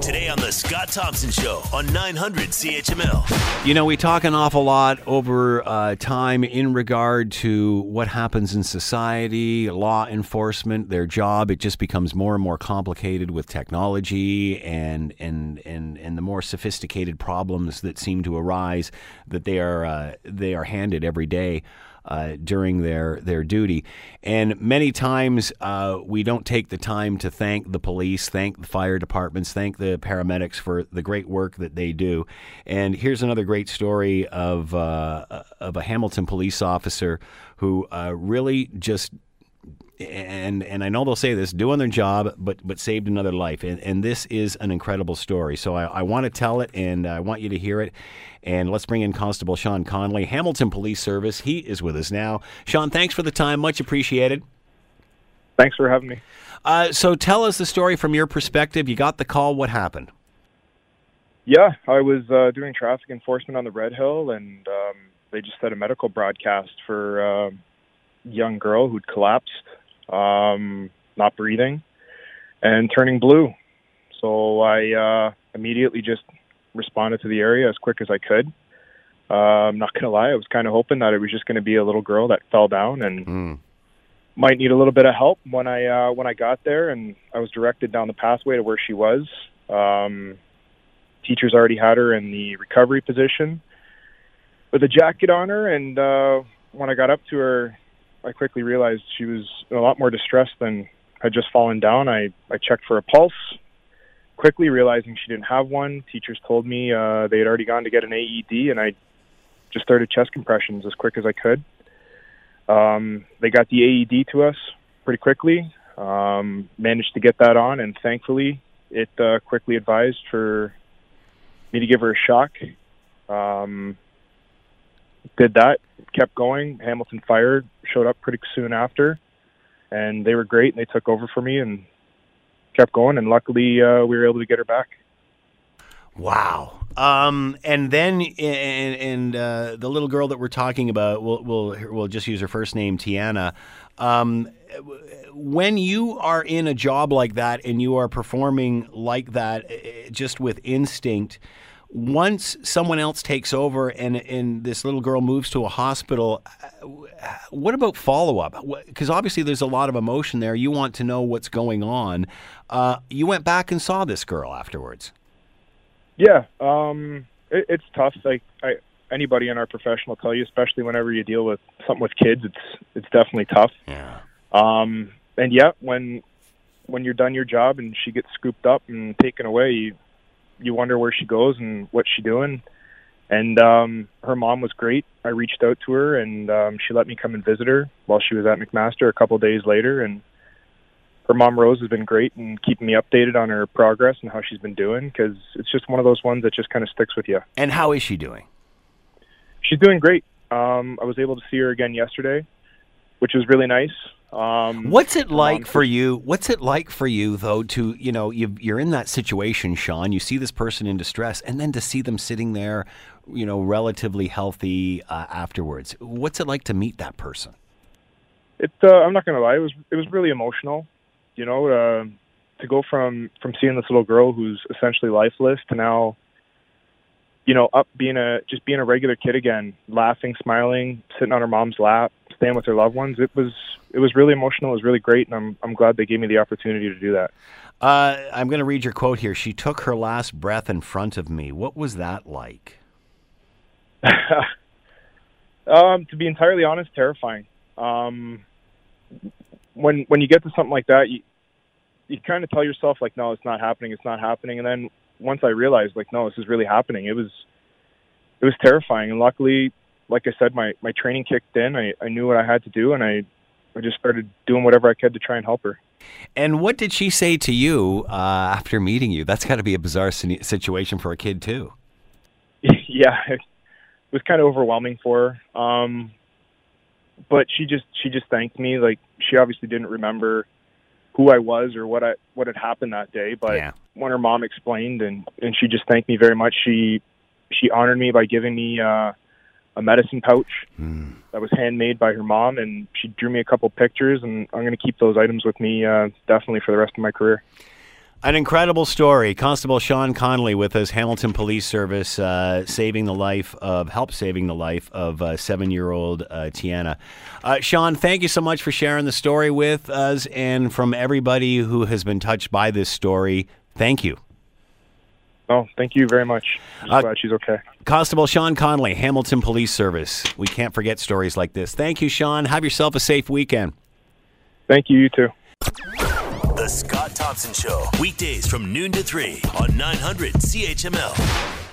Today on The Scott Thompson Show on 900 CHML. You know, we talk an awful lot over uh, time in regard to what happens in society, law enforcement, their job. It just becomes more and more complicated with technology and and and and the more sophisticated problems that seem to arise that they are uh, they are handed every day uh, during their their duty. And many times uh, we don't take the time to thank the police, thank the fire departments, thank the paramedics for the great work that they do. And here's another great story of uh, of a Hamilton police officer who uh, really just and and I know they'll say this, doing their job, but but saved another life. And, and this is an incredible story. So I, I want to tell it, and I want you to hear it. And let's bring in Constable Sean Conley, Hamilton Police Service. He is with us now. Sean, thanks for the time, much appreciated. Thanks for having me. Uh, so tell us the story from your perspective. You got the call. What happened? Yeah, I was uh, doing traffic enforcement on the Red Hill, and um, they just had a medical broadcast for a young girl who'd collapsed um, not breathing, and turning blue. So I uh, immediately just responded to the area as quick as I could. Uh, I'm not gonna lie, I was kind of hoping that it was just going to be a little girl that fell down and Mm. might need a little bit of help. When I uh, when I got there and I was directed down the pathway to where she was, um, teachers already had her in the recovery position with a jacket on her. And uh, when I got up to her, I quickly realized she was a lot more distressed than had just fallen down. I, I checked for a pulse, quickly realizing she didn't have one. Teachers told me uh, they had already gone to get an AED, and I just started chest compressions as quick as I could. Um, they got the AED to us pretty quickly. Um, managed to get that on, and thankfully, it uh, quickly advised for me to give her a shock. Um, did that, kept going. Hamilton Fire showed up pretty soon after, and they were great. And they took over for me and kept going. And luckily, uh, we were able to get her back. Wow. Um, and then, and, and uh, the little girl that we're talking about, we'll, we'll, we'll just use her first name, Tiana. Um, when you are in a job like that and you are performing like that, eh, just with instinct, once someone else takes over and, and this little girl moves to a hospital, uh, what about follow up? Because obviously there's a lot of emotion there. You want to know what's going on. Uh, you went back and saw this girl afterwards. Yeah, um, it, it's tough. Like I, anybody in our profession will tell you, especially whenever you deal with something with kids, it's it's definitely tough. Yeah. Um, and yeah, when when you're done your job and she gets scooped up and taken away, you you wonder where she goes and what's she doing. And um, her mom was great. I reached out to her and um, she let me come and visit her while she was at McMaster a couple days later. And her mom Rose has been great in keeping me updated on her progress and how she's been doing because it's just one of those ones that just kind of sticks with you. And how is she doing? She's doing great. Um, I was able to see her again yesterday, which was really nice. Um, What's it like mom- for you? What's it like for you though to you know you you're in that situation, Sean. You see this person in distress, and then to see them sitting there, you know, relatively healthy uh, afterwards. What's it like to meet that person? it uh, I'm not gonna lie, it was it was really emotional. You know, uh, to go from from seeing this little girl who's essentially lifeless to now, you know, up being a just being a regular kid again, laughing, smiling, sitting on her mom's lap, staying with their loved ones. It was it was really emotional. It was really great, and I'm I'm glad they gave me the opportunity to do that. Uh, I'm going to read your quote here. She took her last breath in front of me. What was that like? Um, to be entirely honest, terrifying. Um, when when you get to something like that, you you kind of tell yourself like, no, it's not happening, it's not happening. And then once I realized like, no, this is really happening, it was it was terrifying. And luckily, like I said, my my training kicked in. I I knew what I had to do, and I I just started doing whatever I could to try and help her. And what did she say to you uh, after meeting you? That's got to be a bizarre situation for a kid too. yeah, it was kind of overwhelming for her. Um, but she just she just thanked me. Like she obviously didn't remember who I was or what I what had happened that day. But Yeah. when her mom explained and and she just thanked me very much. She she honored me by giving me uh, a medicine pouch that was handmade by her mom, and she drew me a couple pictures, and I'm going to keep those items with me uh, definitely for the rest of my career. An incredible story. Constable Sean Connolly with us, Hamilton Police Service, uh, saving the life of, help saving the life of uh, seven year old uh, Tiana. Uh, Sean, thank you so much for sharing the story with us. And from everybody who has been touched by this story, thank you. Oh, thank you very much. I'm Uh, glad she's okay. Constable Sean Connolly, Hamilton Police Service. We can't forget stories like this. Thank you, Sean. Have yourself a safe weekend. Thank you, you too. The Scott Thompson Show. Weekdays from noon to 3 on 900 CHML.